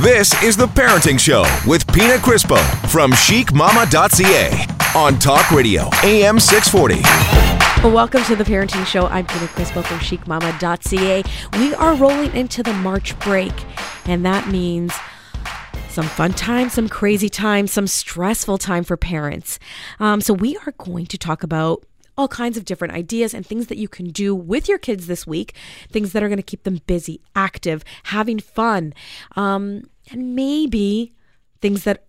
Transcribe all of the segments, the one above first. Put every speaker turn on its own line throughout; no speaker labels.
This is The Parenting Show with Pina Crispo from chicmama.ca on Talk Radio, AM 640.
Well, welcome to the Parenting Show. I'm Pina Crispo from chicmama.ca. We are rolling into the March break, and that means some fun time, some crazy time, some stressful time for parents. Um, so, we are going to talk about all kinds of different ideas and things that you can do with your kids this week, things that are going to keep them busy, active, having fun, um, and maybe things that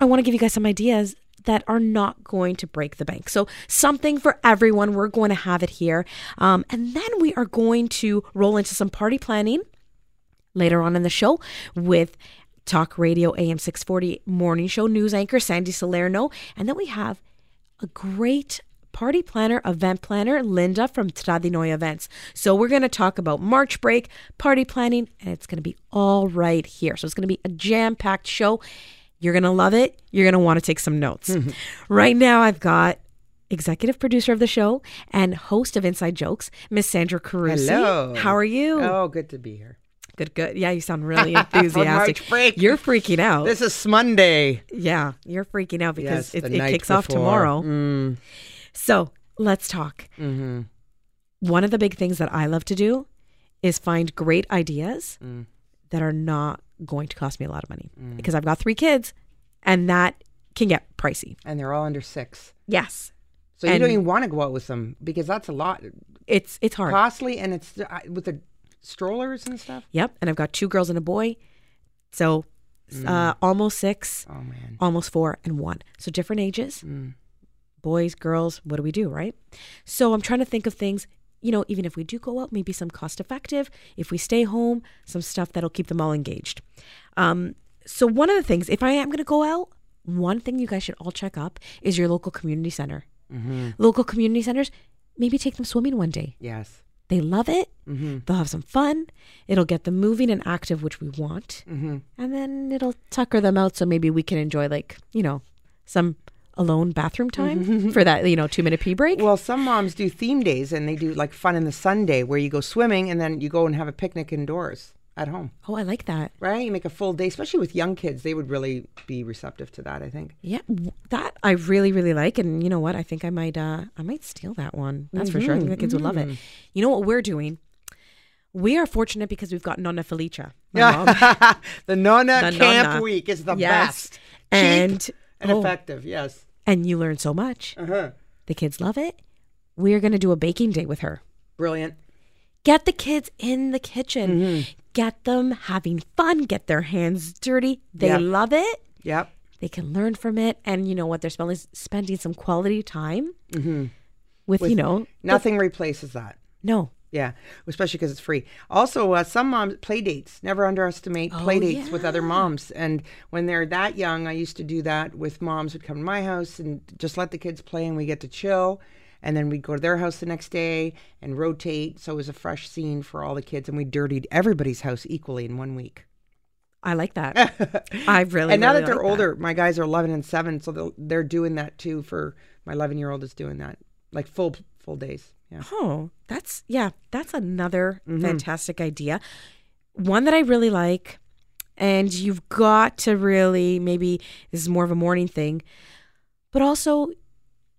I want to give you guys some ideas that are not going to break the bank. So, something for everyone. We're going to have it here. Um, and then we are going to roll into some party planning later on in the show with Talk Radio AM 640 morning show news anchor Sandy Salerno. And then we have a great party planner, event planner, Linda from Tradinoy Events. So we're going to talk about March break, party planning, and it's going to be all right here. So it's going to be a jam packed show. You're going to love it. You're going to want to take some notes. right now, I've got executive producer of the show and host of Inside Jokes, Miss Sandra Carusi.
Hello.
How are you?
Oh, good to be here.
Good, good. Yeah, you sound really enthusiastic.
March break.
You're freaking out.
This is Monday.
yeah, you're freaking out because
Yes,
it, it kicks off tomorrow.
Mm,
So let's talk.
mhm.
One of the big things that I love to do is find great ideas
Mm.
that are not going to cost me a lot of money because I've got three kids and that can get pricey.
And they're all under six.
Yes.
So you don't even want to go out with them because that's a lot
It's it's hard.
costly and it's uh, with the strollers and stuff.
Yep. And I've got two girls and a boy. So uh, almost six,
Oh, man.
almost four, and one. So different ages.
Mm.
Boys, girls, what do we do, right? So I'm trying to think of things, you know, even if we do go out, maybe some cost effective. If we stay home, some stuff that'll keep them all engaged. Um, so one of the things, if I am going to go out, one thing you guys should all check up is your local community center.
Mm-hmm.
Local community centers, maybe take them swimming one day.
Yes.
They love it.
Mm-hmm.
They'll have some fun. It'll get them moving and active, which we want.
Mm-hmm.
And then it'll tucker them out so maybe we can enjoy, like, you know, some alone bathroom time for that, you know, two minute pee break.
Well, some moms do theme days and they do like fun in the Sunday where you go swimming and then you go and have a picnic indoors at home,
Oh, I like that.
right? You make a full day, especially with young kids. They would really be receptive to that, I think.
Yeah, that I really, really like, and you know what? I think I might, uh, I might steal that one. That's for sure. I think the kids would love it. You know what we're doing? We are fortunate because we've got Nonna Felicia.
the Nona
The
Camp
Nonna.
Week is the
Yes.
best. Cheap
and
and
oh,
effective, yes.
And you learn so much.
Uh-huh.
The kids love it. We are going to do a baking day with her.
Brilliant.
Get the kids in the kitchen.
Mm-hmm.
Get them having fun. Get their hands dirty. They
Yep.
love it.
Yep.
They can learn from it, and you know what? They're spending spending some quality time
Mm-hmm.
with, you know
Nothing replaces that.
no
Yeah, especially because it's free. Also, uh, some moms play dates. Never underestimate play
Oh,
dates with other moms. And when they're that young, I used to do that with moms who'd come to my house and just let the kids play, and we get to chill. And then we'd go to their house the next day and rotate. So it was a fresh scene for all the kids, and we dirtied everybody's house equally in one week.
I like that. I really
and now
really
that they're
like
older, my guys are 11 and 7, so they're doing that too. For my 11 year old is doing that, like full full days. Yeah.
Oh, that's yeah, that's another
Mm-hmm.
fantastic idea. One that I really like, and you've got to really maybe this is more of a morning thing, but also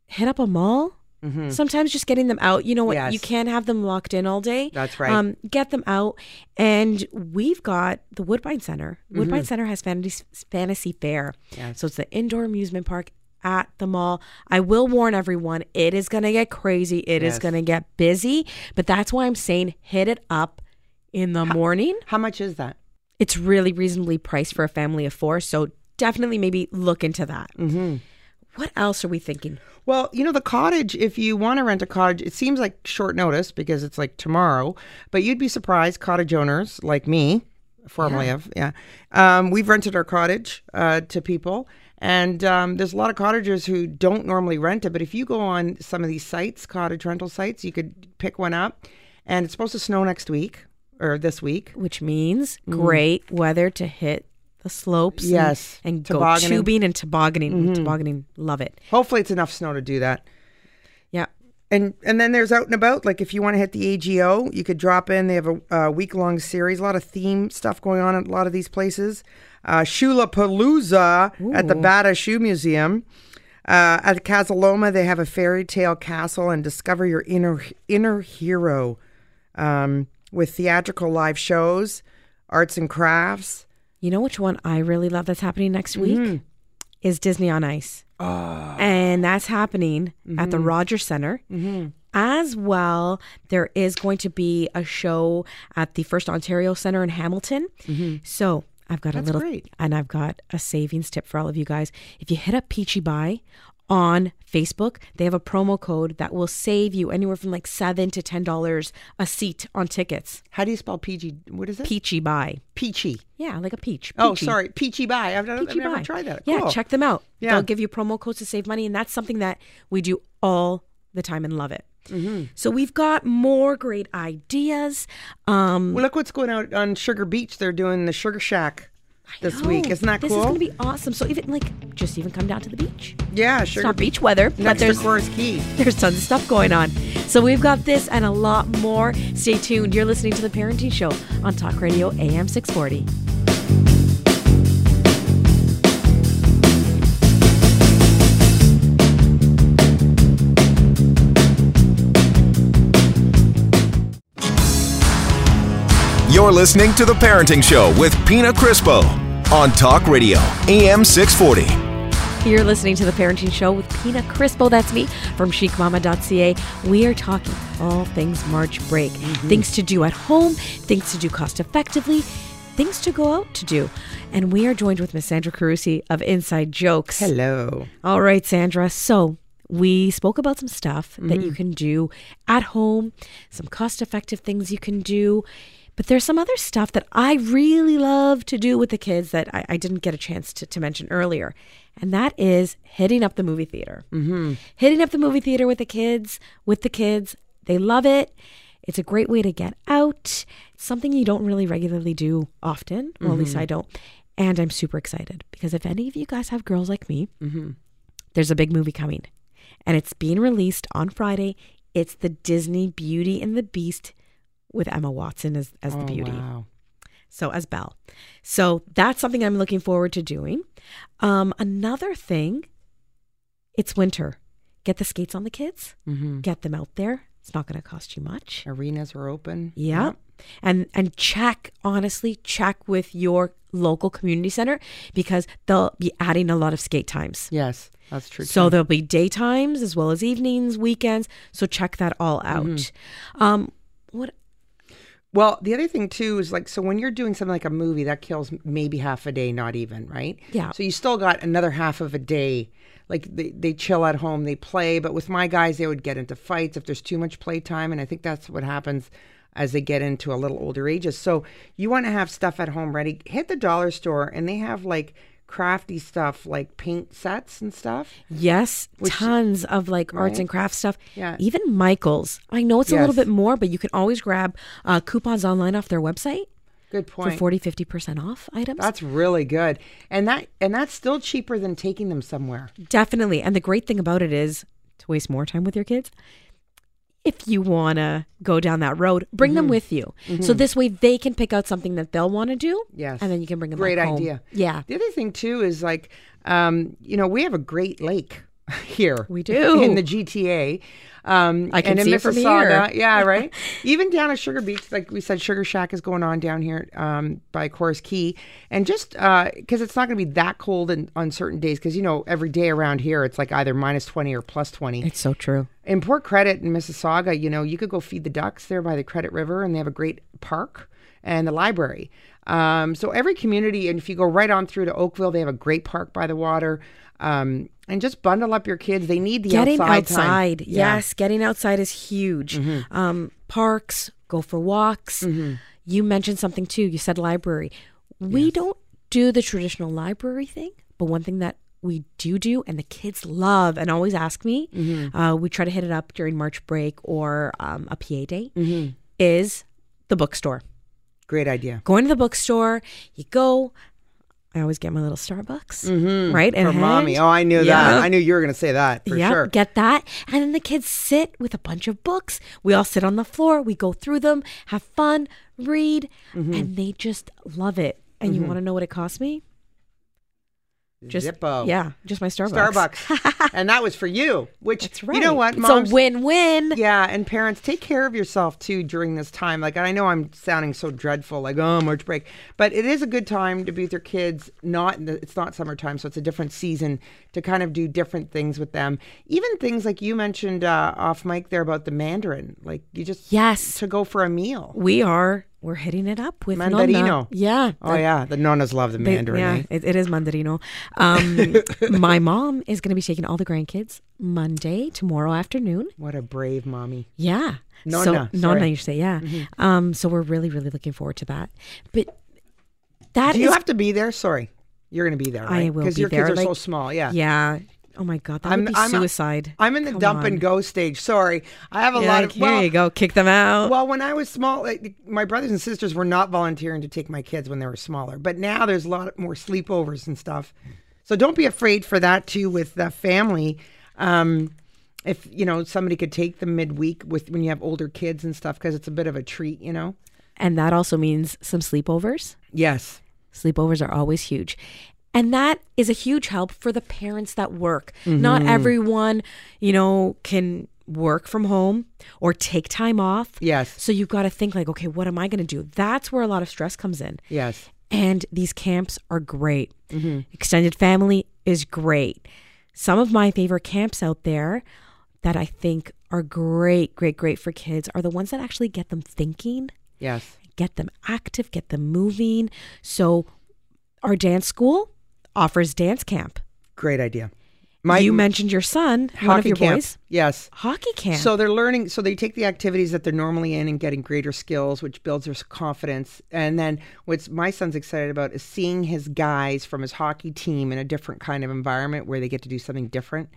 hit up a mall.
Mm-hmm.
Sometimes just getting them out. You know what?
Yes.
You can't have them locked in all day.
That's right.
Um, get them out, and we've got the Woodbine Center. Woodbine Center has fantasy fantasy fair,
Mm-hmm. Yes.
so it's the indoor amusement park at the mall. I will warn everyone, it is going to get crazy. It is
Yes.
going to get busy, but that's why I'm saying hit it up in the morning.
How much is that?
It's really reasonably priced for a family of four, so definitely maybe look into that.
Mm-hmm.
What else are we thinking?
Well, you know, the cottage, if you want to rent a cottage, it seems like short notice because it's like tomorrow, but you'd be surprised, cottage owners like me, formerly of, yeah. Um, we've rented our cottage uh, to people, and um, there's a lot of cottagers who don't normally rent it, but if you go on some of these sites, cottage rental sites, you could pick one up, and it's supposed to snow next week or this week.
Which means great weather to hit the slopes. and-
Mm. Yes,
And,
tobogganing.
go tubing and tobogganing. Tobogganing. Love it.
Hopefully, it's enough snow to do that.
Yeah.
and and then there's out and about. Like if you want to hit the AGO, you could drop in. They have a, a week long series, a lot of theme stuff going on at a lot of these places. Uh, Shula Palooza at the Bata Shoe Museum. Uh, at Casa Loma, they have a fairy tale castle and discover your inner inner hero um, with theatrical live shows, arts and crafts.
You know which one I really love that's happening next week?
Mm-hmm.
Is Disney on Ice.
Ah.
And that's happening at
Mm-hmm.
the Rogers Center. As well, there is going to be a show at the First Ontario Center in Hamilton. So I've got.
That's
a little,
great.
and I've got a savings tip for all of you guys. If you hit up Peachy Buy on Facebook, they have a promo code that will save you anywhere from like seven to ten dollars a seat on tickets.
How do you spell PG? What is it?
Peachy Buy,
Peachy.
yeah, like a peach.
Oh, sorry, Peachy Buy. I've, I've
Peachy
never
Buy.
tried that.
Yeah,
Cool.
check them out.
Yeah.
They'll give you promo codes to save money, and that's something that we do all the time and love it.
Mm-hmm.
So we've got more great ideas. Um,
Well, look what's going out on Sugar Beach. They're doing the Sugar Shack this week. Isn't that
this
cool?
is going to be awesome. So even like just even come down to the beach.
yeah, sure.
It's
Sugar
not beach weather, but
next
there's
to Corus Quay.
there's tons of stuff going on. So we've got this and a lot more. Stay tuned. You're listening to the Parenting Show on Talk Radio AM 640.
You're listening to The Parenting Show with Pina Crispo on Talk Radio, AM 640.
You're listening to the Parenting Show with Pina Crispo. That's me from chicmama.ca. We are talking all things March break, mm-hmm. things to do at home, things to do cost effectively, things to go out to do. And we are joined with Miss Sandra Carusi of Inside Jokes.
Hello.
All right, Sandra. So we spoke about some stuff that you mm-hmm. can do at home, some cost effective things you can do. But there's some other stuff that I really love to do with the kids that I, I didn't get a chance to, to mention earlier. And that is hitting up the movie theater. Mm-hmm. Hitting up the movie theater with the kids, with the kids. They love it. It's a great way to get out. It's something you don't really regularly do often, or at least I don't. And I'm super excited because if any of you guys have girls like me, there's a big movie coming and it's being released on Friday. It's the Disney Beauty and the Beast with Emma Watson as, as the beauty.
Oh, Wow.
So as Belle. So that's something I'm looking forward to doing. Um, another thing, it's winter. Get the skates on the kids.
Mm-hmm.
Get them out there. It's not going to cost you much.
Arenas are open.
Yeah. And and check honestly check with your local community center because they'll be adding a lot of skate times.
Yes, that's true.
So
too.
there'll be daytimes as well as evenings, weekends. So check that all out.
Mm-hmm.
Um, what?
Well, the other thing too is like so when you're doing something like a movie that kills maybe half a day, not even right.
Yeah.
So you still got another half of a day. Like they, they chill at home, they play. But with my guys, they would get into fights if there's too much playtime, and I think that's what happens as they get into a little older ages. So you want to have stuff at home ready. Hit the dollar store, and they have like crafty stuff like paint sets and stuff.
Yes, tons of like arts and crafts stuff.
Yeah.
Even Michael's. I know it's a little bit more, but you can always grab uh, coupons online off their website
Good
for
point.
40, 50% off items.
That's really good, and that and that's still cheaper than taking them somewhere.
Definitely. And the great thing about it is to waste more time with your kids. If you want to go down that road, bring
Mm-hmm.
them with you. So this way they can pick out something that they'll want to do.
Yes.
And then you can bring them
Great idea.
Yeah.
The other thing too is like, um, you know, we have a great lake here.
We do.
in the GTA. Um,
I can
and
see from
Mississauga,
here.
Yeah, right. Even down at Sugar Beach, like we said, Sugar Shack is going on down here um, by Corus Quay, and just because it's not going to be that cold in, on certain days, because you know every day around here it's like either minus twenty or plus twenty.
It's so true.
In Port Credit in Mississauga, you know, you could go feed the ducks there by the Credit River, and they have a great park and the library. Um, so every community, and if you go right on through to Oakville, they have a great park by the water. Um, and just bundle up your kids. They need the
getting
outside.
outside.
Yeah. Mm-hmm.
yes getting outside is huge um, parks go for walks you mentioned something too you said library we don't do the traditional library thing but one thing that we do do and the kids love and always ask me
Mm-hmm.
uh, we try to hit it up during march break or um, a pa day
Mm-hmm.
is the bookstore
Great idea.
going to the bookstore you go I always get my little Starbucks, right? And
For mommy. Oh, I knew
Yeah.
that. I knew you were going to say that for
Yep,
sure.
get that. And then the kids sit with a bunch of books. We all sit on the floor, we go through them, have fun, read,
Mm-hmm.
and they just love it. And you want to know what it cost me? Just
Zippo.
Yeah, just my Starbucks.
Starbucks. and that was for you, which,
That's right.
you know what,
It's a win-win.
Yeah, and parents take care of yourself too during this time. Like, I know I'm sounding so dreadful, like oh March break, but it is a good time to be with your kids. Not in the, it's not summertime, so it's a different season to kind of do different things with them. Even things like you mentioned uh, off mic there about the Mandarin, like you just
Yes.
to go for a meal.
We are. We're hitting it up with Nonna.
Mandarino.
Yeah.
Oh yeah, the nonas love the
They-
Mandarin.
yeah,
eh?
it, it is Mandarino. Um, my mom is going to be taking all the grandkids Monday, tomorrow afternoon.
What a brave mommy.
Yeah.
Nonna,
So,
sorry. Mm-hmm.
Nonna, you say, yeah. Um, so we're really, really looking forward to that. But that
Do you
is-
have to be there? Sorry, you're going to be there.
I
Right?
will
because
be
your
there,
kids are so small. Yeah.
yeah. Oh my God, that
I'm-
would be
I'm-
suicide.
I'm in the
Come
dump
on.
and go stage. Sorry, I have a
Yeah,
lot of.
here
well,
you go, kick them out.
Well, when I was small, like, my brothers and sisters were not volunteering to take my kids when they were smaller. But now there's a lot more sleepovers and stuff. So don't be afraid for that too with the family. Um, if you know somebody could take them midweek with when you have older kids and stuff, because it's a bit of a treat, you know.
and that also means some sleepovers.
Yes.
Sleepovers are always huge. And that is a huge help for the parents that work. Mm-hmm. Not everyone, you know, can work from home or take time off.
Yes.
So you've got to think like, okay, what am I going to do? That's where a lot of stress comes in.
Yes.
And these camps are great. Mm-hmm. Extended family is great. Some of my favorite camps out there that I think are great, great, great for kids are the ones that actually get them thinking
Yes.
get them active, get them moving. So, our dance school offers dance camp.
Great idea. My
you mentioned your son, one of your
camp.
boys,
Yes.
hockey camp.
So they're learning. So they take the activities that they're normally in and getting greater skills, which builds their confidence. And then what's my son's excited about is seeing his guys from his hockey team in a different kind of environment where they get to do something different.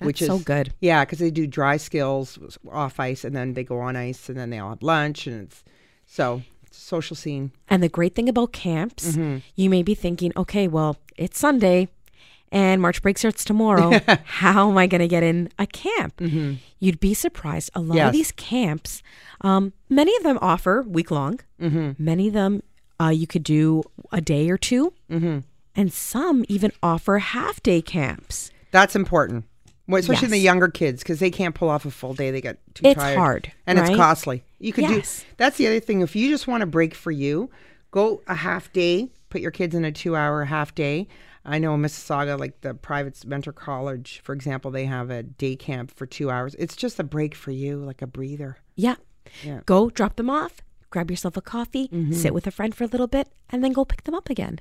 which is
so good.
Yeah, because they do dry skills off ice, and then they go on ice, and then they all have lunch, and it's so social scene.
and the great thing about camps,
Mm-hmm.
you may be thinking, okay, well, it's Sunday and March break starts tomorrow. How am I going to get in a camp? You'd be surprised. A lot
Mm-hmm. Yes.
of these camps, um, many of them offer week long.
Mm-hmm.
Many of them uh, you could do a day or 2 mm-hmm. and some even offer half day camps.
That's important, especially in the younger kids because they can't pull off a full day. They get too
It's
tired.
hard,
and it's costly. You could
Yes.
do. That's the other thing. If you just want a break for you, go a half day. Put your kids in a two-hour half day. I know in Mississauga, like the private mentor college, for example, they have a day camp for two hours. It's just a break for you, like a breather.
Yeah.
Yeah.
Go drop them off, grab yourself a coffee,
Mm-hmm.
sit with a friend for a little bit, and then go pick them up again.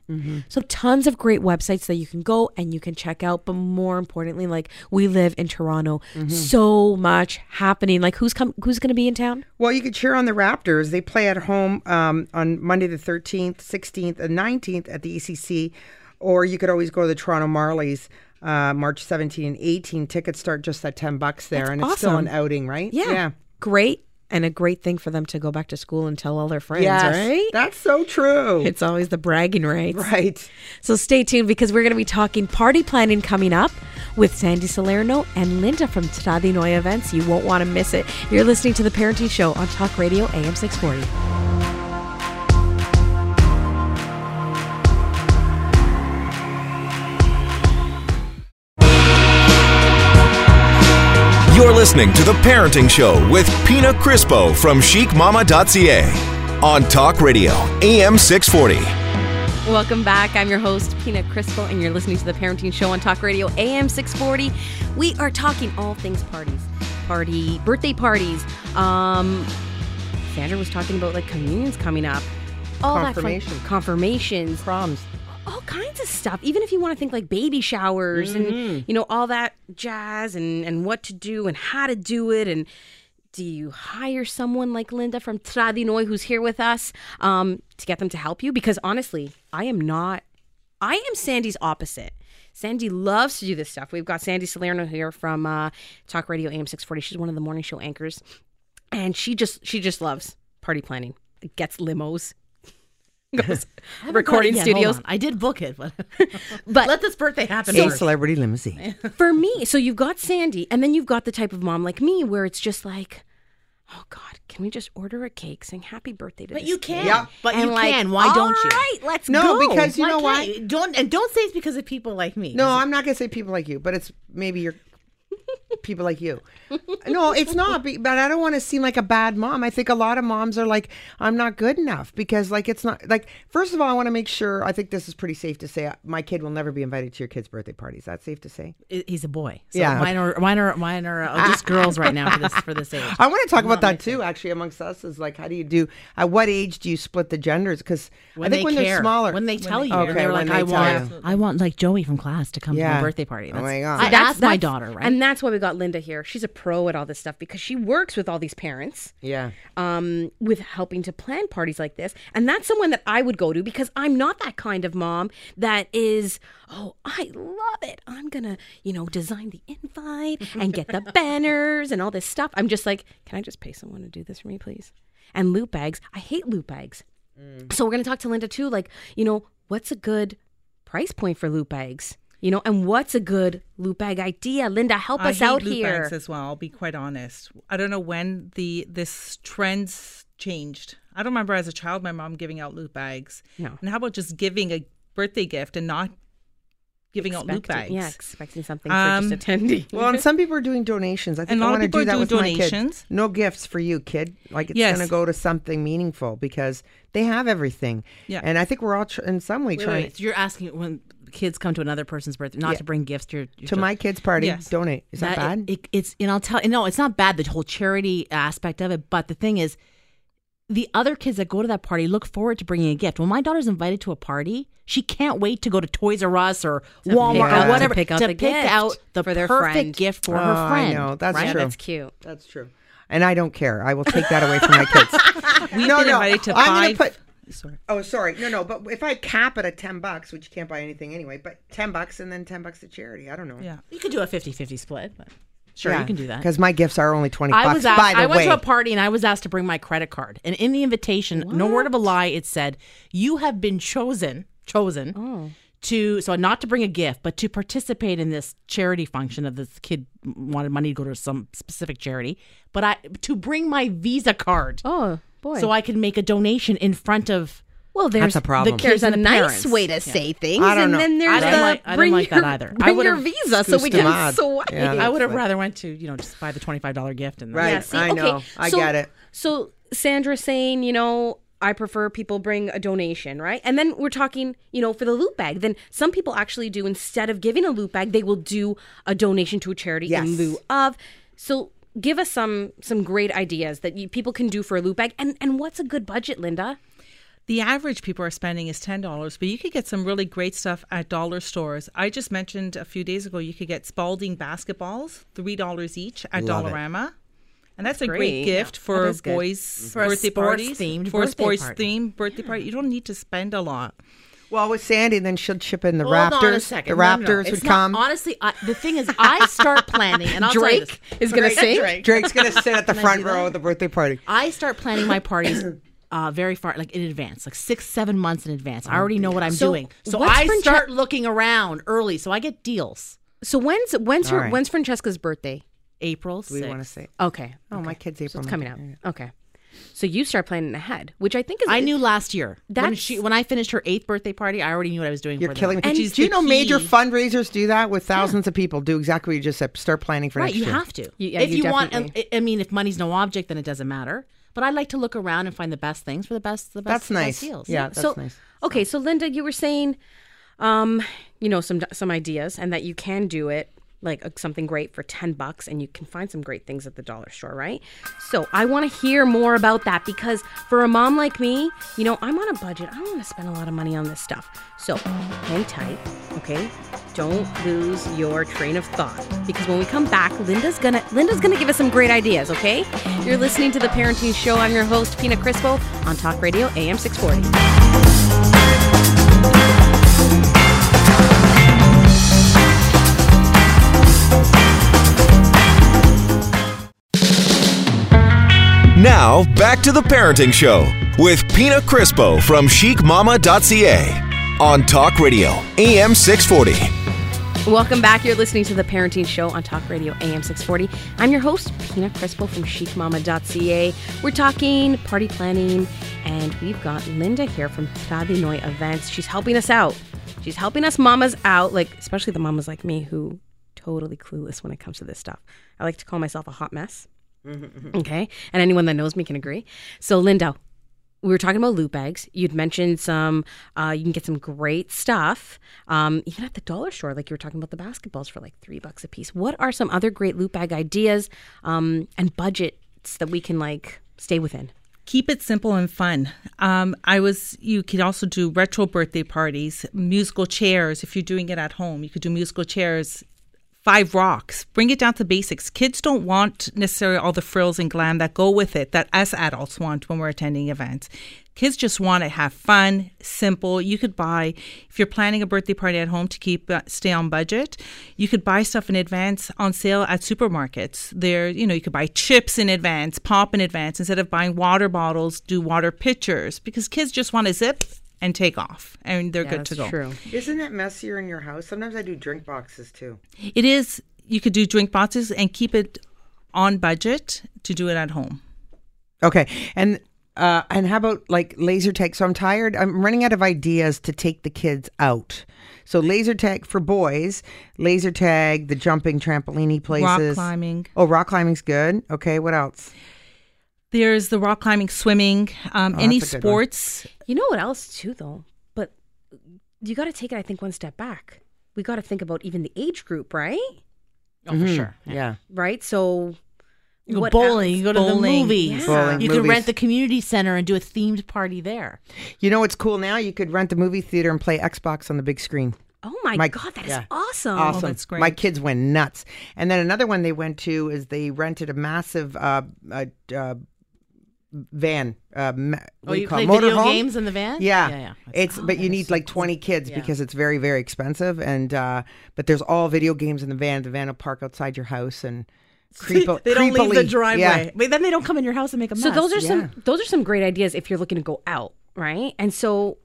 So, tons of great websites that you can go and you can check out. But more importantly, like we live in Toronto,
Mm-hmm.
so much happening. Like, who's come? Who's going to be in town?
Well, you could cheer on the Raptors. They play at home um, on Monday the 13th, 16th, and 19th at the ACC. Or you could always go to the Toronto Marlies uh, March 17 and 18. Tickets start just at 10 bucks there.
That's
and it's still an outing, right?
Yeah. Great. And a great thing for them to go back to school and tell all their friends,
Yes.
right?
That's so true.
It's always the bragging rights.
right.
So stay tuned because we're going to be talking party planning coming up with Sandy Salerno and Linda from Tradinoy Events. You won't want to miss it. You're listening to The Parenting Show on Talk Radio AM 640.
You're listening to The Parenting Show with Pina Crispo from chicmama.ca on Talk Radio, AM 640.
Welcome back. I'm your host, Pina Crispo, and you're listening to The Parenting Show on Talk Radio AM 640. We are talking all things parties, party, birthday parties. Um, Sandra was talking about like communions coming up. All that
Confirmation.
fun, confirmations,
Proms.
All kinds of stuff. Even if you want to think like baby showers and you know all that jazz and and what to do and how to do it and do you hire someone like Linda from Tradinoy who's here with us um, to get them to help you? Because honestly, I am not. I am Sandy's opposite. Sandy loves to do this stuff. We've got Sandy Salerno here from uh, Talk Radio AM six forty. She's one of the morning show anchors, and she just she just loves party planning. Gets limos,
recording
Yeah,
studios.
I did book it, but,
But
let this birthday happen
A
first.
celebrity limousine.
for me, so you've got Sandy, and then you've got the type of mom like me where it's just like, oh God, can we just order a cake, saying happy birthday to
But
this
you
kid?"
can.
Yeah.
But
And
you
like,
can. Why don't you?
All right, let's
No,
go.
because you
Why
know
can't
why?
Don't and don't say it's because of people like me.
No, I'm not gonna say people like you, but it's maybe you're people like you. No, it's not. But I don't want to seem like a bad mom. I think a lot of moms are like, I'm not good enough because, like, it's not like. First of all, I want to make sure. I think this is pretty safe to say. uh, My kid will never be invited to your kid's birthday party. Is that safe to say?
He's a boy. So
Yeah.
mine are mine are mine are uh, just girls right now for this for this age.
I want to talk about that too. Actually, amongst us is like, how do you do? At what age do you split the genders? Because I
When
think
they
when
care,
they're smaller,
when they tell you,
Okay,
they're like,
they
I want,
you.
I want like Joey from class to come to
Yeah.
my birthday party.
Oh my
That's-
God.
I
See,
That's-
asked my
that's-
daughter, right?
And that's what we got Linda here. She's a pro at all this stuff because she works with all these parents.
yeah.
um, with helping to plan parties like this. And that's someone that I would go to because I'm not that kind of mom that is, oh, I love it. I'm going to, you know, design the invite and get the banners and all this stuff. I'm just like, can I just pay someone to do this for me, please? And loot bags, I hate loot bags. So we're going to talk to Linda too. Like, you know, what's a good price point for loot bags? You know, and what's a good loot bag idea? Linda, help
I
us out
loot
here.
bags as well. I'll be quite honest. I don't know when the this trends changed. I don't remember as a child my mom giving out loot bags.
No.
And how about just giving a birthday gift and not giving out loot
Expecting-
bags?
Yeah, expecting something for
Um,
just attending.
Well, and some people are doing donations. I think
And a
I
lot of
want to
people
do
are
that with
doing
my kids.
donations.
No gifts for you, kid. Like it's
Yes.
going to go to something meaningful because they have everything.
Yeah.
And I think we're all tr- in some way
Wait,
trying
wait, wait. So you're asking when kids come to another person's birthday, not
Yeah.
to bring gifts to your, your
to my kid's party.
Yes.
Donate. Is that, bad?
It, it's and I'll tell no, it's not bad the whole charity aspect of it. But the thing is, the other kids that go to that party look forward to bringing a gift. When my daughter's invited to a party, she can't wait to go to Toys R Us or Walmart
pick
or
out- to
whatever
pick out the gift
out the
for their
perfect
friend.
gift for
Oh,
her
I
friend.
know. That's
right?
true.
That's cute.
That's true. And I don't care. I will take that away from my kids.
We've
no,
been
no.
invited to
I'm gonna
five.
put.
Sorry.
Oh, sorry. No, no. But if I cap it at ten bucks, which you can't buy anything anyway, but ten bucks and then ten bucks to charity. I don't know.
Yeah.
You could do a 50-50 split. But sure, you can do that.
Because my gifts are only twenty
I
bucks.
was asked,
by the
I went
way.
to a party and I was asked to bring my credit card. And in the invitation, no word of a lie, it said, "You have been chosen, chosen
Oh.
to so not to bring a gift, but to participate in this charity function of this kid wanted money to go to some specific charity, but I to bring my Visa card
Oh boy.
so I can make a donation in front of
well, there's
a problem.
The
There's
kids
a
the
nice
parents.
way to say things,
I don't
and
know.
then
I
there's
didn't
the
like- I didn't
bring
like that
your,
either. I
Bring your
would've-
visa so we can
me.
swipe.
Yeah,
I would have
like-
rather went to you know just buy the twenty five dollar gift and
Right.
Yeah, see,
I
okay.
know. I
so,
get it.
So Sandra saying, you know, I prefer people bring a donation, right? And then we're talking, you know, for the loot bag. Then some people actually do instead of giving a loot bag, they will do a donation to a charity
Yes.
in lieu of. So give us some some great ideas that you, people can do for a loot bag. And and what's a good budget, Linda?
The average people are spending is ten dollars, but you could get some really great stuff at dollar stores. I just mentioned a few days ago you could get Spalding basketballs, three dollars each at
Love it.
Dollarama. And that's, a
great.
great gift
Yeah,
for
that is good.
boys'
For a
birthday
sports
parties,
themed
for a
birthday
sports
party.
themed birthday party. You don't need to spend a lot.
Well, with Sandy, then she'll chip in the
Hold
Raptors.
on a second.
The
No, no, no.
Raptors would
not-
come.
Honestly, I, the thing is, I start planning, and I'll tell you
Drake
this.
is gonna
Drake-
sing?
Drake.
Drake's gonna sit at the front
do that?
row of the birthday party.
I start planning my parties uh, very far, like in advance, like six, seven months in advance. I already know what I'm
So
doing, so
what's
I
Franche-
start looking around early, so I get deals.
So when's when's her
All right.
when's Francesca's birthday?
April.
Do we want to say?
Okay.
Oh, my kid's April.
So it's coming
kid-
out. Okay. So you start planning ahead, which I think is
I knew last year. when
That's-
she when I finished her eighth birthday party, I already knew what I was doing.
You're
for them.
killing me.
And
do
she's
you
the
know major
key.
fundraisers do that with thousands of people? Do exactly what you just said. Start planning for
Right,
next
you
year.
have to.
You- yeah,
if
you
you, want,
definitely-
I I mean, if money's no object, then it doesn't matter. But I like to look around and find the best things for the best. The best.
That's
the best
nice.
deals.
Yeah, that's
so
nice.
okay. So Linda, you were saying, um, you know, some some ideas, and that you can do it like something great for ten bucks, and you can find some great things at the dollar store, right? So I want to hear more about that because for a mom like me, you know, I'm on a budget. I don't want to spend a lot of money on this stuff. So hang tight, okay? Don't lose your train of thought because when we come back, Linda's gonna Linda's gonna give us some great ideas. Okay? You're listening to the Parenting Show. I'm your host, Pina Crispo, on Talk Radio AM 640.
Now, back to the Parenting Show with Pina Crispo from chicmama.ca on Talk Radio, AM 640.
Welcome back. You're listening to the Parenting Show on Talk Radio AM 640. I'm your host, Pina Crispo from chicmama.ca. We're talking party planning, and we've got Linda here from Travinoy Events. She's helping us out. She's helping us mamas out, like especially the mamas like me who totally clueless when it comes to this stuff. I like to call myself a hot mess. Okay. And anyone that knows me can agree. So, Linda, we were talking about loot bags. You'd mentioned some, uh, you can get some great stuff, um, even at the dollar store, like you were talking about the basketballs for like three bucks a piece. What are some other great loot bag ideas um, and budgets that we can like stay within?
keep it simple and fun. Um, I was. You could also do retro birthday parties, musical chairs. If you're doing it at home, you could do musical chairs. Five rocks. Bring it down to basics. Kids don't want necessarily all the frills and glam that go with it that us adults want when we're attending events. Kids just want to have fun, simple. You could buy if you're planning a birthday party at home to keep uh, stay on budget. You could buy stuff in advance on sale at supermarkets. There, you know, you could buy chips in advance, pop in advance instead of buying water bottles. Do water pitchers because kids just want to zip and take off, and they're good to go.
True.
Isn't it messier in your house? Sometimes I do drink boxes too.
It is. You could do drink boxes and keep it on budget to do it at home.
Okay, and uh, and how about like laser tag? So I'm tired. I'm running out of ideas to take the kids out. So laser tag for boys, laser tag, the jumping trampoline places,
Rock climbing.
Oh, rock climbing's good. Okay, what else?
There's the rock climbing, swimming, um, any
Oh, that's a one.
sports.
You know what else too, though? But you got to take it, I think, one step back. We got to think about even the age group, right?
Oh, for sure.
Yeah.
Right. So
You go
what
bowling,
else?
you go to
Bowling.
the movies.
Bowling,
you could
movies.
rent the community center and do a themed party there.
You know what's cool now? You could rent the movie theater and play Xbox on the big screen.
Oh my,
My-
god, that is
yeah.
awesome!
Awesome.
that's great.
My kids went nuts. And then another one they went to is they rented a massive uh, uh, uh, van. Uh, what
Oh,
do
you
call
play
it?
video
Motorhome?
games in the van?
Yeah,
yeah, yeah.
It's but you need like twenty kids
Yeah.
because it's very very expensive and uh, but there's all video games in the van. The van will park outside your house and creep.
they don't leave the driveway.
Yeah.
But then they don't come in your house and make a mess.
So those are
yeah.
some those are some great ideas if you're looking to go out, right? And so,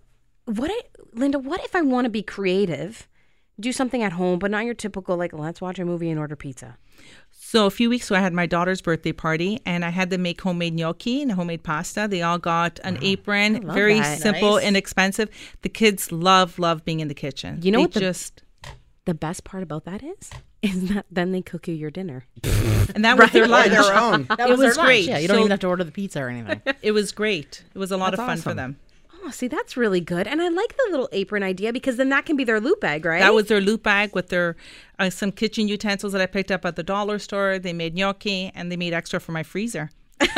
what, I, Linda? What if I want to be creative, do something at home, but not your typical like let's watch a movie and order pizza?
So a few weeks ago, I had my daughter's birthday party, and I had them make homemade gnocchi and homemade pasta. They all got an apron, very
that.
simple,
Nice.
inexpensive. The kids love love being in the kitchen.
You know
They
what the-
just
The best part about that is, is that then they cook you your dinner.
and that was their lunch.
their own.
That
it
was, their
was
lunch.
great.
Yeah, you don't
So-
even have to order the pizza or anything.
It was great. It was a lot
That's
of fun for them.
Oh, see, that's really good, and I like the little apron idea because then that can be their loot bag, right?
That was their loot bag with their uh, some kitchen utensils that I picked up at the dollar store. They made gnocchi and they made extra for my freezer.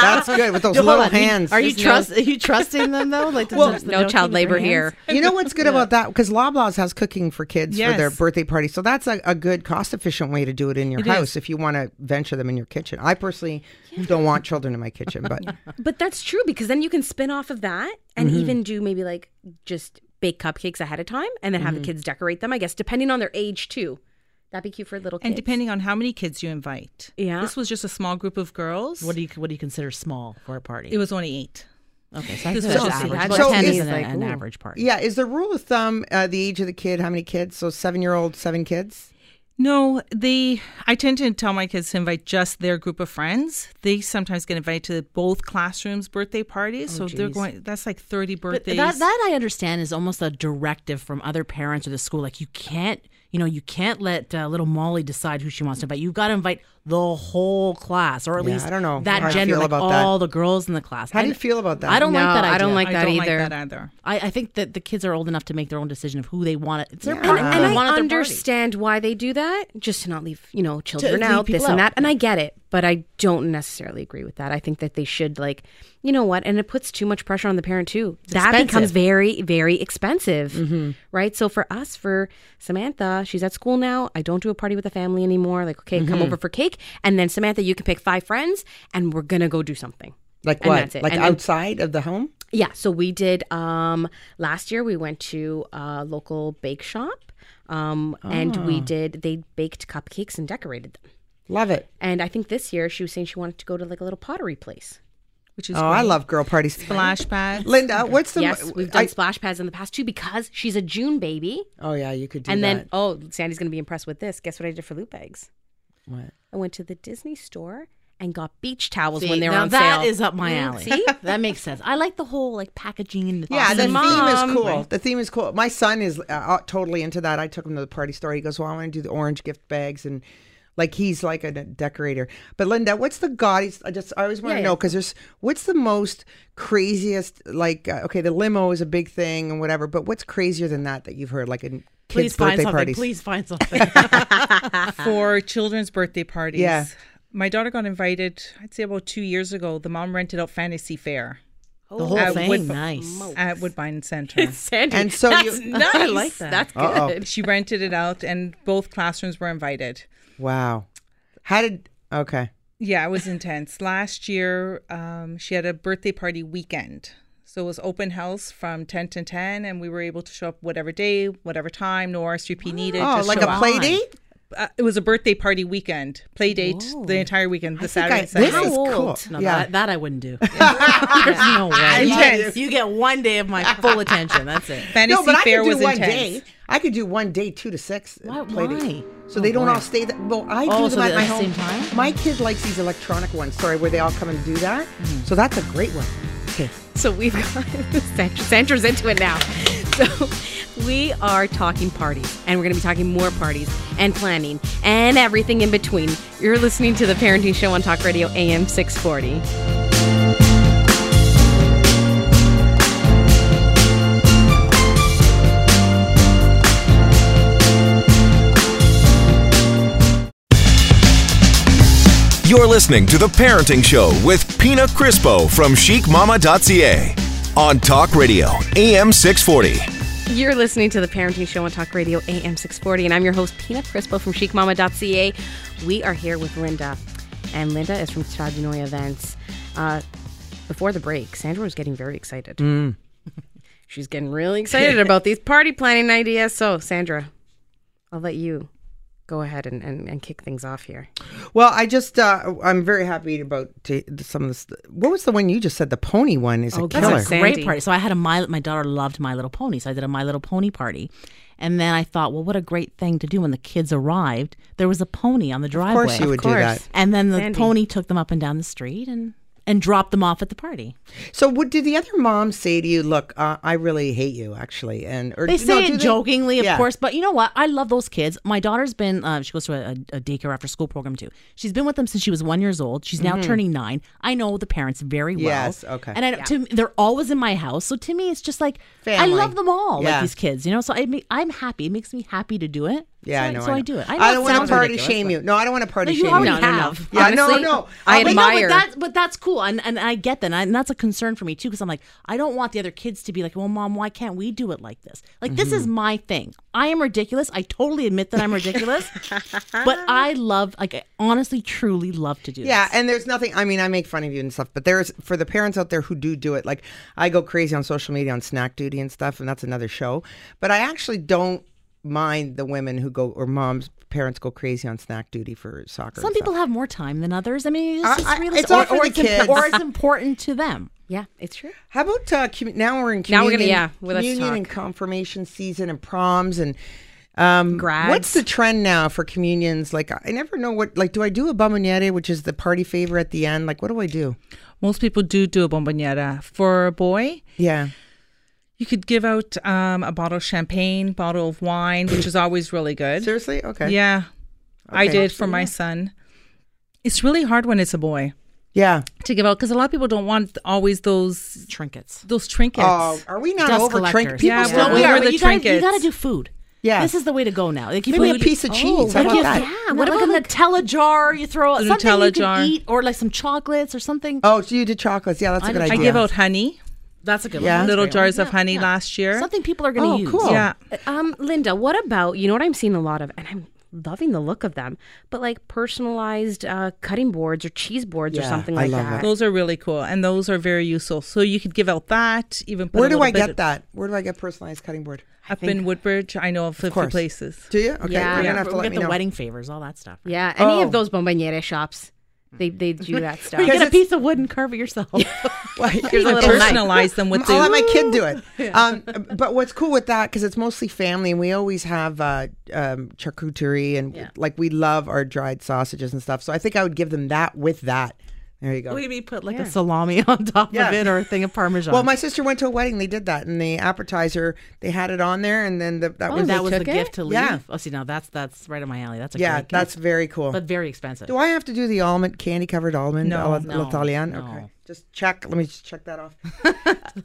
That's good with those
Hold
little
on, you-
hands.
Are you
There's
trust? Are you trusting them though? Like to touch
no child labor here.
You know what's good about that? Because Loblaws has cooking for kids for their
Yes.
birthday party. So that's a, a good, cost efficient way to do it in your
It
house
is.
if you want to venture them in your kitchen. I personally don't want children in my kitchen, but
But that's true because then you can spin off of that and
Mm-hmm.
even do maybe like just bake cupcakes ahead of time and then have
Mm-hmm.
the kids decorate them. I guess depending on their age too. That'd be cute for little kids.
And depending on how many kids you invite.
Yeah.
This was just a small group of girls.
What do you What do you consider small for a party?
it was only eight.
okay, so
this
that's
was
average.
just-
so
ten
is-
is an,
like,
an average party.
yeah, is the rule of thumb uh, the age of the kid? How many kids? So seven year old, seven kids.
No, they. I tend to tell my kids to invite just their group of friends. They sometimes get invited to both classrooms' birthday parties, so they're going. That's like thirty
But
birthdays.
that that I understand is almost a directive from other parents or the school. Like you can't, you know, you can't let uh, little Molly decide who she wants to invite. You've got to invite the whole class, or at
Yeah,
least
I don't know
that
how
gender, like
about that.
all the girls in the class.
How do
And
you feel about that?
I don't
No,
like that.
I don't
idea.
like
I
that
don't
either.
like that either.
I, I think that the kids are old enough to make their own decision of who they want. It. It's their
Yeah.
party.
and, and
they
I
want at their party.
understand why they do that, just to not leave, you know, children
leave
out,
people
this and that. And I get it, but I don't necessarily agree with that. I think that they should, like, you know what? And it puts too much pressure on the parent too. that
expensive.
becomes very, very expensive,
Mm-hmm.
right? So for us, for Samantha, she's at school now. I don't do a party with the family anymore. Like, okay,
Mm-hmm.
come over for cake, and then Samantha, you can pick five friends, and we're gonna go do something.
Like
And
what? Like
And then-
outside of the home?
Yeah, so we did um last year we went to a local bake shop. Um and
Ah.
we did they baked cupcakes and decorated them.
Love it.
And I think this year she was saying she wanted to go to like a little pottery place.
which is
Oh, I love girl parties.
splash pads.
Linda, what's the
Yes, we've done
I-
splash pads in the past too because she's a June baby.
Oh yeah, you could do that.
and
that.
then, oh, Sandy's going to be impressed with this. Guess what I did for loop bags?
What?
I went to the Disney store and got beach towels
See,
when they were
now
on
that
sale.
That is up my
Mm,
alley.
See?
that makes sense. I like the whole like packaging and the
Yeah, the
Awesome.
theme is cool. The theme is cool. My son is uh, uh, totally into that. I took him to the party store. He goes, "Well, I want to do the orange gift bags and." Like he's like a decorator, but Linda, what's the gaudiest? I just I always want to
Yeah,
know
yeah.
because there's what's the most craziest? Like uh, okay, the limo is a big thing and whatever, but what's crazier than that that you've heard? Like in
Please
kids'
find
birthday
something.
parties.
Please find something.
for children's birthday parties.
Yeah.
My daughter got invited, I'd say about two years ago. The mom rented out Fantasy Fair
the whole
At
thing,
Woodb-
nice.
at Woodbine Center.
Sandy.
And so
that's
you-
nice.
I like that.
That's
Uh-oh.
good.
she rented it out, and both classrooms were invited.
Wow, how did? Okay,
Yeah, it was intense. Last year, um, she had a birthday party weekend. So it was open house from 10 to 10, and we were able to show up whatever day, whatever time, no RSVP needed.
oh, like
show
a
up.
play date.
Uh, it was a birthday party weekend, play date the entire weekend, the Saturday
I-
and
this
Sunday.
is
How old?
cool.
No,
yeah,
that, that I wouldn't do. There's no way.
Intense.
You get one day of my full attention. That's it.
Fantasy
no, but I
Fair
could do
was
one
intense.
day. I could do one day, two to six.
Why-
play
why?
So they
Oh,
don't
boy.
all stay. That, well, I
Oh,
do
so
them at my
the
home.
same time?
My kid likes these electronic ones. Sorry, where they all come and do that.
Hmm.
So that's a great one. Okay.
So we've got Sandra, Sandra's into it now. So we are talking parties, and we're going to be talking more parties and planning and everything in between. You're listening to the Parenting Show on Talk Radio AM 640.
You're listening to The Parenting Show with Pina Crispo from chicmama.ca on Talk Radio, AM 640.
You're listening to the Parenting Show on Talk Radio AM 640, and I'm your host, Pina Crispo from chicmama.ca. We are here with Linda, and Linda is from Tradinoy Events. Uh, before the break, Sandra was getting very excited. She's getting really excited about these party planning ideas. So, Sandra, I'll let you go ahead and, and, and kick things off here.
Well, I just uh, I'm very happy about t- some of this. What was the one you just said? The pony one is a
Oh, that's
killer.
a
That's a great party. So I had a my my daughter loved My Little Pony, so I did a My Little Pony party. And then I thought, well, what a great thing to do when the kids arrived. There was a pony on the driveway.
of course, you would do that.
And then the
Sandy.
pony took them up and down the street and and drop them off at the party.
So, what did the other moms say to you? Look, uh, I really hate you, actually, and or
They
no,
say
do
it jokingly, of
Yeah.
course, but you know what? I love those kids. My daughter's been, uh, she goes to a, a daycare after school program too. She's been with them since she was one years old. She's now turning nine. I know the parents very well.
Mm-hmm. Yes, okay.
And I, to, they're always in my house. So to me, it's just like,
Family.
I love them all,
Yeah.
like these kids, you know? So I, I'm happy. It makes me happy to do it.
Yeah,
so
I know.
So I,
know.
do it. I, know
I don't want to party shame you. No, I don't want to party
No, you
shame you.
No, no, no.
have.
Yeah, no,
Honestly,
no.
I
But
But no,
admire.
but that's but that's cool, and and I get that, and, I- that's a concern for me too, because I'm like, I don't want the other kids to be like, well, mom, why can't we do it like this? Like this
Mm-hmm.
is my thing. I am ridiculous. I totally admit that I'm ridiculous, but I love, like, I honestly, truly love to do.
Yeah,
this.
and there's nothing. I mean, I make fun of you and stuff, but there's for the parents out there who do do it. Like I go crazy on social media on snack duty and stuff, and that's another show. But I actually don't mind the women who go or moms, parents go crazy on snack duty for soccer.
Some people have more time than others. I mean, it's
I-
just
I-
really,
it's
or, or
the
it's imp- or it's important to them.
Yeah, it's true.
How about uh, commu- now we're in communion,
Now we're
communion,
gonna- yeah, well,
communion and confirmation season and proms and um,
Grads.
What's the trend now for communions? Like I never know what. Like, do I do a bomboniere, which is the party favor at the end? Like, what do I do?
Most people do do a bomboniera. For a boy,
Yeah.
You could give out um, a bottle of champagne, bottle of wine, which is always really good.
Seriously? Okay.
Yeah, I
Okay.
did for my son. It's really hard when it's a boy
Yeah.
to give out because a lot of people don't want always those
Trinkets.
those trinkets.
Oh, are we not
Dust
over
collectors.
trinkets? People
Yeah,
still
well,
do
we are the
you gotta, you gotta do food.
Yeah.
This is the way to go now. Like you
Maybe
put-
a piece of cheese. How
What
about
about
that?
Yeah, what about a Nutella jar? You throw
A
something
Nutella
you can
jar.
eat, or like some chocolates or something.
Oh, so you did chocolates? Yeah, that's a
I
good
don't-
I give out honey,
That's a good
Yeah.
one.
little
That's a great
jars
one.
of honey
Yeah.
last year.
Something people are going to
Oh,
use.
cool.
Yeah,
Um, Linda, what about you know what I'm seeing a lot of, and I'm loving the look of them, but like personalized uh, cutting boards or cheese boards or
Yeah,
something
I
like
love
that.
that.
those are really cool, and those are very useful. So you could give out that. Even put
Where do
little
I
bit
get
of-
that? Where do I get personalized cutting board?
Up in Woodbridge, I know of a few places.
Do you? Okay,
Yeah.
you're
Yeah,
gonna have to
we
let
get
me
the
know.
wedding favors, all that stuff.
Yeah, any
Oh.
of those bomboniere shops. They they do that stuff.
You get a piece of wood and carve it yourself.
Well,
Here's a
I
little knife.
personalize them with
I'll let my kid do it. Um, but what's cool with that because it's mostly family, and we always have uh, um, charcuterie, and
Yeah.
like we love our dried sausages and stuff. So I think I would give them that with that. There you go.
Maybe put like a salami on top
Yeah.
of it or a thing of parmesan.
Well, my sister went to a wedding. They did that, and the appetizer they had it on there, and then the, that was
and that was the
it?
gift to leave.
Yeah.
Oh, see, now that's that's right in my alley. That's a
yeah,
great
that's very cool.
but very expensive.
Do I have to do the almond candy covered almond?
No,
alla-
no,
l'Italienne?
no.
Okay, just check. Let me just check that off.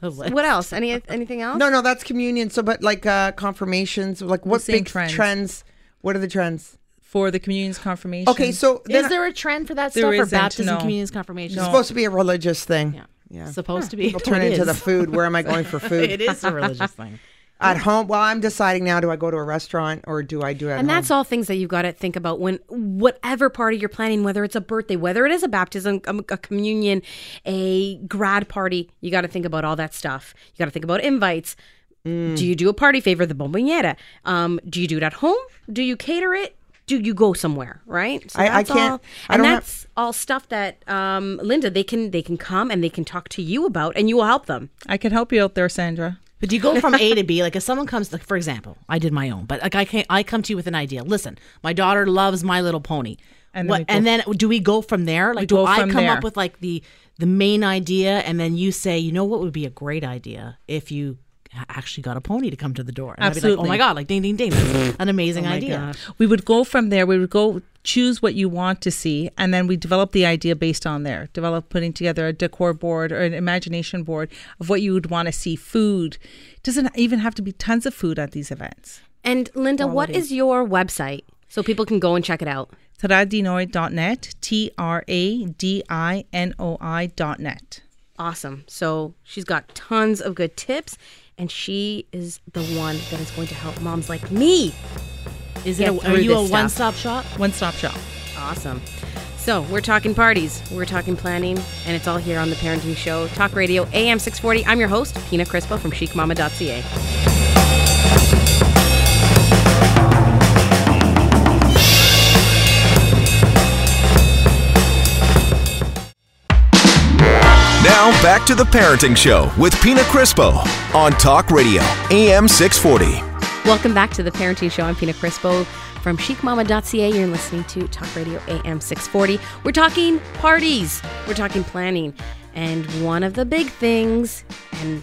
what else? Any anything else?
No, no, that's communion. So, but like uh confirmations, like what big
trends.
trends. What are the trends?
For the communion's confirmation.
Okay, so
Is there a trend for that
There
stuff or
isn't,
baptism,
no.
communions, confirmation?
it's supposed to be a religious thing.
Yeah.
Yeah.
Supposed to be.
It'll turn
It
into
is.
the food. Where am I going for food?
it is a religious thing.
At home. Well, I'm deciding now. Do I go to a restaurant or do I do it at home?
And
home?
that's all things that you've got to think about when whatever party you're planning, whether it's a birthday, whether it is a baptism, a, a communion, a grad party, you got to think about all that stuff. You got to think about invites.
Mm.
Do you do a party favor, the bomboniera? Um, do you do it at home? Do you cater it? Do you go somewhere? Right? So
I- I can't-
all-
I
and
don't have-
that's all stuff that um, Linda they can they can come and they can talk to you about, and you will help them.
I can help you out there, Sandra.
But do you go from A to B? Like if someone comes, like for example, I did my own, but like I can I come to you with an idea. Listen, my daughter loves My Little Pony.
And then
what,
we go
and then do we go from there? Like do I come
there.
up with like the the main idea, and then you say, you know what would be a great idea if you ha- actually got a pony to come to the door? And I'd be like, oh my god, like ding ding ding, that's an amazing oh idea.
We would go from there. We would go choose what you want to see, and then we develop the idea based on there. Develop putting together a decor board or an imagination board of what you would want to see. Food it doesn't even have to be tons of food at these events.
And Linda, what is your website so people can go and check it out?
Tradinoi.net, T R A D I N O I dot net.
Awesome. So she's got tons of good tips, and she is the one that is going to help moms like me.
Is
Get
it? A, are you a
stuff.
one stop shop?
One stop shop.
Awesome. So we're talking parties, we're talking planning, and it's all here on the Parenting Show, Talk Radio, AM 640. I'm your host, Pina Crispo from chicmama.ca.
back to the Parenting Show with Pina Crispo on Talk Radio, AM 640.
Welcome back to the Parenting Show. I'm Pina Crispo from chicmama.ca. You're listening to Talk Radio AM 640. We're talking parties, we're talking planning. And one of the big things, and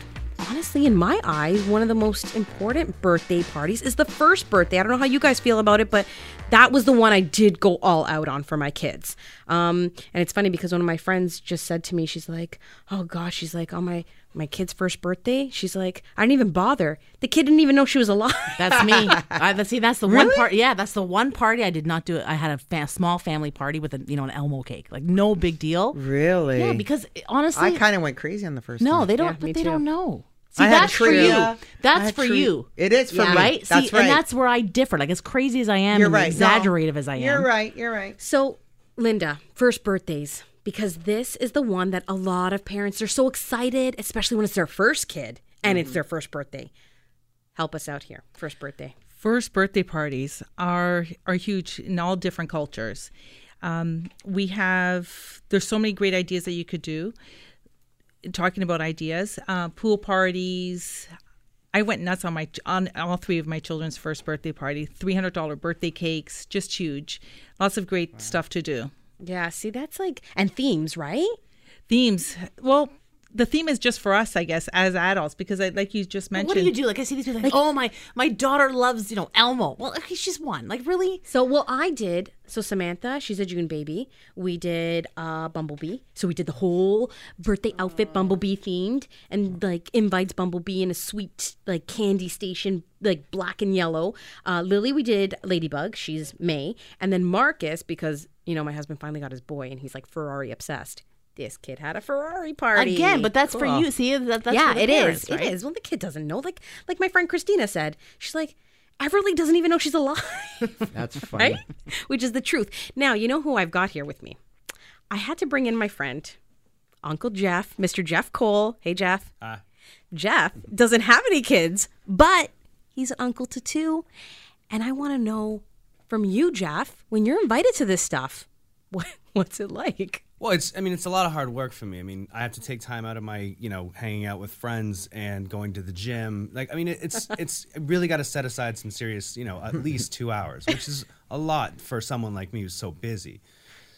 honestly, in my eyes, one of the most important birthday parties is the first birthday. I don't know how you guys feel about it, but that was the one I did go all out on for my kids. Um, and it's funny because one of my friends just said to me, she's like, "Oh gosh," she's like, "On my my kid's first birthday," she's like, "I didn't even bother. The kid didn't even know she was alive."
That's me. I, see, that's the one part. Yeah, that's the one party I did not do. It. I had a fa- small family party with a you know an Elmo cake. Like no big deal.
really.
Yeah, because honestly,
I kind of went crazy on the first.
no,
time.
they don't.
Yeah,
but they
too.
don't know. See,
I
that's for you.
Yeah.
That's for
tree.
you.
It is for me.
right?
That's
See,
right.
and that's where I differ. Like as crazy as I am,
You're right.
exaggerative
No.
as I am.
You're right. You're right.
So, Linda, first birthdays, because this is the one that a lot of parents are so excited, especially when it's their first kid and it's their first birthday. Help us out here. First birthday.
First birthday parties are are huge in all different cultures. Um, we have there's so many great ideas that you could do. Talking about ideas, uh, pool parties. I went nuts on my on all three of my children's first birthday party. Three hundred dollar birthday cakes, just huge. Lots of great stuff to do.
Yeah, see, that's like, and themes, right?
Themes. Well, the theme is just for us, I guess, as adults, because I, like you just mentioned.
What do you do? Like I see these people like, oh my, my daughter loves you know Elmo. Well, okay, she's one. Like really?
So, well, I did. So, Samantha, she's a June baby. We did uh, Bumblebee. So, we did the whole birthday outfit Bumblebee themed and like invites Bumblebee in a sweet, like candy station, like black and yellow. Uh, Lily, we did Ladybug. She's May. And then Marcus, because, you know, my husband finally got his boy and he's like Ferrari obsessed. This kid had a Ferrari party.
Again, but that's for you. See, that, that's
yeah,
for the
it is.
parents,
It
right?
is. Well, the kid doesn't know. Like, like my friend Christina said, she's like, Everly doesn't even know she's alive.
That's funny.
right? Which is the truth. Now, you know who I've got here with me? I had to bring in my friend, Uncle Jeff, Mr. Jeff Cole. Hey, Jeff. Ah. Jeff doesn't have any kids, but he's an uncle to two. And I want to know from you, Jeff, when you're invited to this stuff, What, what's it like?
Well, it's I mean it's a lot of hard work for me. I mean, I have to take time out of my, you know, hanging out with friends and going to the gym. Like I mean, it's it's really got to set aside some serious, you know, at least 2 hours, which is a lot for someone like me who's so busy.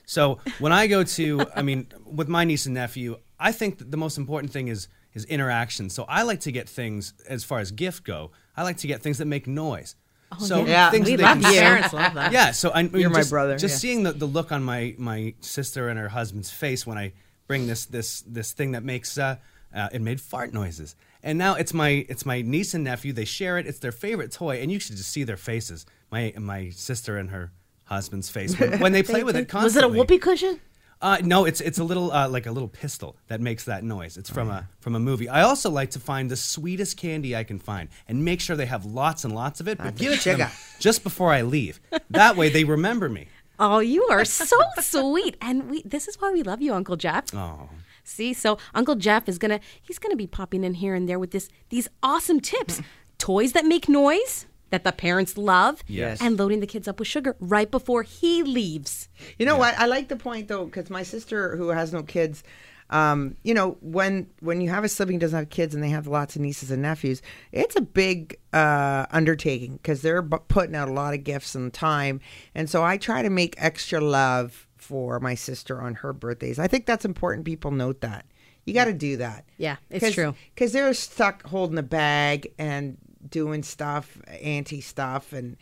So, when I go to I mean, with my niece and nephew, I think that the most important thing is is interaction. So, I like to get things as far as gift go. I like to get things that make noise. So
yeah.
things
We
that
love
they can
you.
Parents love that.
yeah, so I, I mean,
You're my brother,
Just
yeah.
seeing the, the look on my my sister and her husband's face when I bring this this this thing that makes uh, uh, it made fart noises, and now it's my it's my niece and nephew. They share it. It's their favorite toy, and you should just see their faces. My my sister and her husband's face when, when they play with it
Was it a whoopee cushion?
Uh, no, it's it's a little uh, like a little pistol that makes that noise. It's from a from a movie. I also like to find the sweetest candy I can find and make sure they have lots and lots of it, but give it to them just before I leave. That way they remember me.
Oh, you are so sweet. And we this is why we love you, Uncle Jeff.
Oh.
See, so Uncle Jeff is gonna he's gonna be popping in here and there with this these awesome tips. Toys that make noise that the parents love.
Yes.
And loading the kids up with sugar right before he leaves.
You know what? I like the point though, because my sister, who has no kids, um, you know, when when you have a sibling who doesn't have kids and they have lots of nieces and nephews, it's a big uh, undertaking because they're bu- putting out a lot of gifts and time, and so I try to make extra love for my sister on her birthdays. I think that's important. People note that. You got to do that.
Yeah, it's true.
Because they're stuck holding a bag and doing stuff, anti stuff, and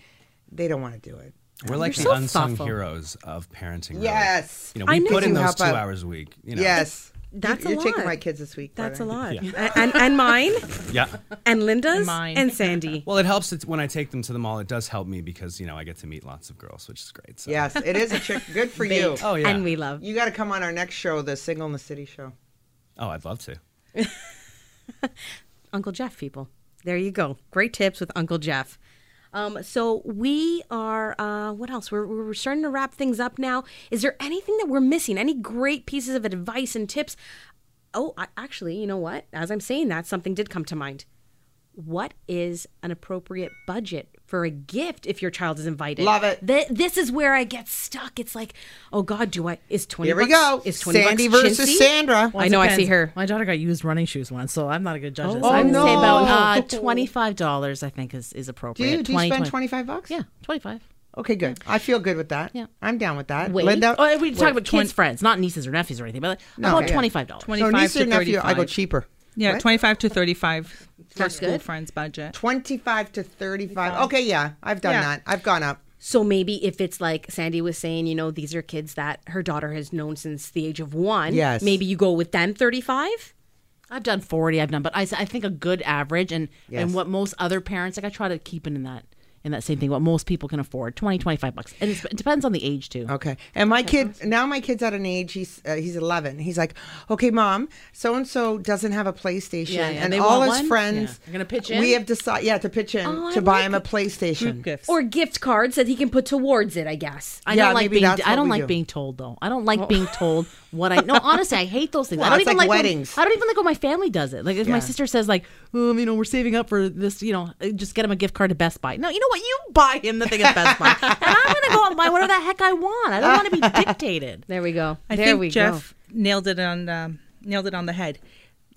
they don't want to do it.
We're like
You're
the
so
unsung
thoughtful.
heroes of parenting. really.
Yes.
You know,
I
we
know
put in those two
out.
hours a week. You know.
Yes.
That's
you're,
a
you're taking
lot.
my kids this week.
That's
the
a lot.
Yeah.
And, and mine
Yeah.
and Linda's
And mine.
and Sandy.
Well, it helps when I take them to the mall. It does help me because you know I get to meet lots of girls, which is great. So.
Yes, it is a trick. Good for you.
Oh yeah.
And we love.
You got to come on our next show, the Single in the City show.
Oh, I'd love to.
Uncle Jeff, people. There you go. Great tips with Uncle Jeff. Um, so we are. Uh, what else? We're we're starting to wrap things up now. Is there anything that we're missing? Any great pieces of advice and tips? Oh, I, actually, you know what? As I'm saying that, something did come to mind. What is an appropriate budget for a gift if your child is invited?
Love it.
Th- this is where I get stuck. It's like, oh God, do I? Is twenty?
Here we
bucks,
go.
Is twenty
Sandy
bucks
versus
chintzy?
Sandra.
I know. I see her.
My daughter got used running shoes once, so I'm not a good judge. of this.
Oh,
I would
no.
say about uh, twenty five dollars. I think is is
Do
appropriate.
you, do you
20,
spend 25 bucks?
Yeah, twenty five.
Okay, good. I feel good with that.
Yeah.
I'm down with that.
Wait.
Linda?
Oh, we talk about kids' friends, not nieces or nephews or anything, but like,
No,
about
yeah.
twenty five dollars.
so
25
niece
to
or nephew, I go cheaper.
Yeah,
What?
25 to 35 for
That's
school
good.
friends budget.
25 to 35. Okay, yeah. I've done
Yeah.
that. I've gone up.
So maybe if it's like Sandy was saying, you know, these are kids that her daughter has known since the age of one.
Yes.
Maybe you go with them 35.
I've done forty. I've done, but I, s- I think a good average and
Yes.
and what most other parents like. I try to keep it in that in that same thing. What most people can afford 20, 25 bucks, and it's, it depends on the age too.
Okay. And my kid now my kid's at an age he's uh, he's 11. He's like, "Okay, mom, so and so doesn't have a PlayStation
Yeah, yeah.
and
They
all his
one?
friends
Yeah. You're gonna pitch in?
We have decided yeah, to pitch in
Oh, I
to buy
like
him a. PlayStation.
Group gifts.
Or gift cards that he can put towards it, I guess.
I
Yeah,
don't like being. I don't like
do.
being told though. I don't like being told what I. No, honestly, I hate those things.
Well,
I don't even
like
like,
weddings.
When, I don't even like when my family does it. Like if
Yeah.
my sister says like, um, you know, we're saving up for this. You know, uh, just get him a gift card to Best Buy. No, you know what? You buy him the thing at Best Buy, and I'm gonna go and buy whatever the heck I want. I don't want to be dictated.
There we go.
I
there
think
we
Jeff nailed it on um, nailed it on the head.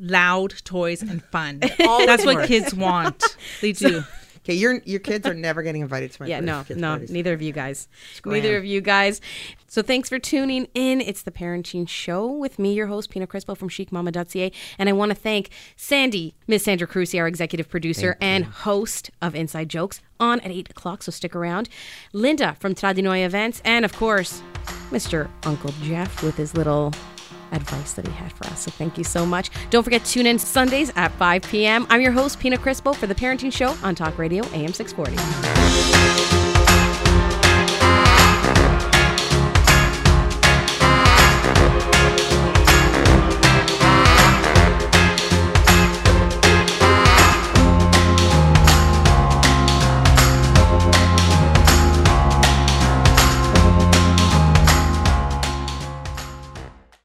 Loud toys and fun.
Always
That's what
works.
kids want. They do.
Okay, your your kids are never getting invited to my.
Yeah, no, no,
parties.
neither of you guys. Neither of you guys. So thanks for tuning in. It's the Parenting Show with me, your host, Pina Crispo from chicmama.ca. And I want to thank Sandy, Miss Sandra Cruci, our executive producer and host of Inside Jokes, on at 8 o'clock, so stick around. Linda from Tradinoi Events, and of course, Mr. Uncle Jeff with his little advice that he had for us. So thank you so much. Don't forget tune in Sundays at 5 p.m. I'm your host, Pina Crispo, for the Parenting Show on Talk Radio AM 640.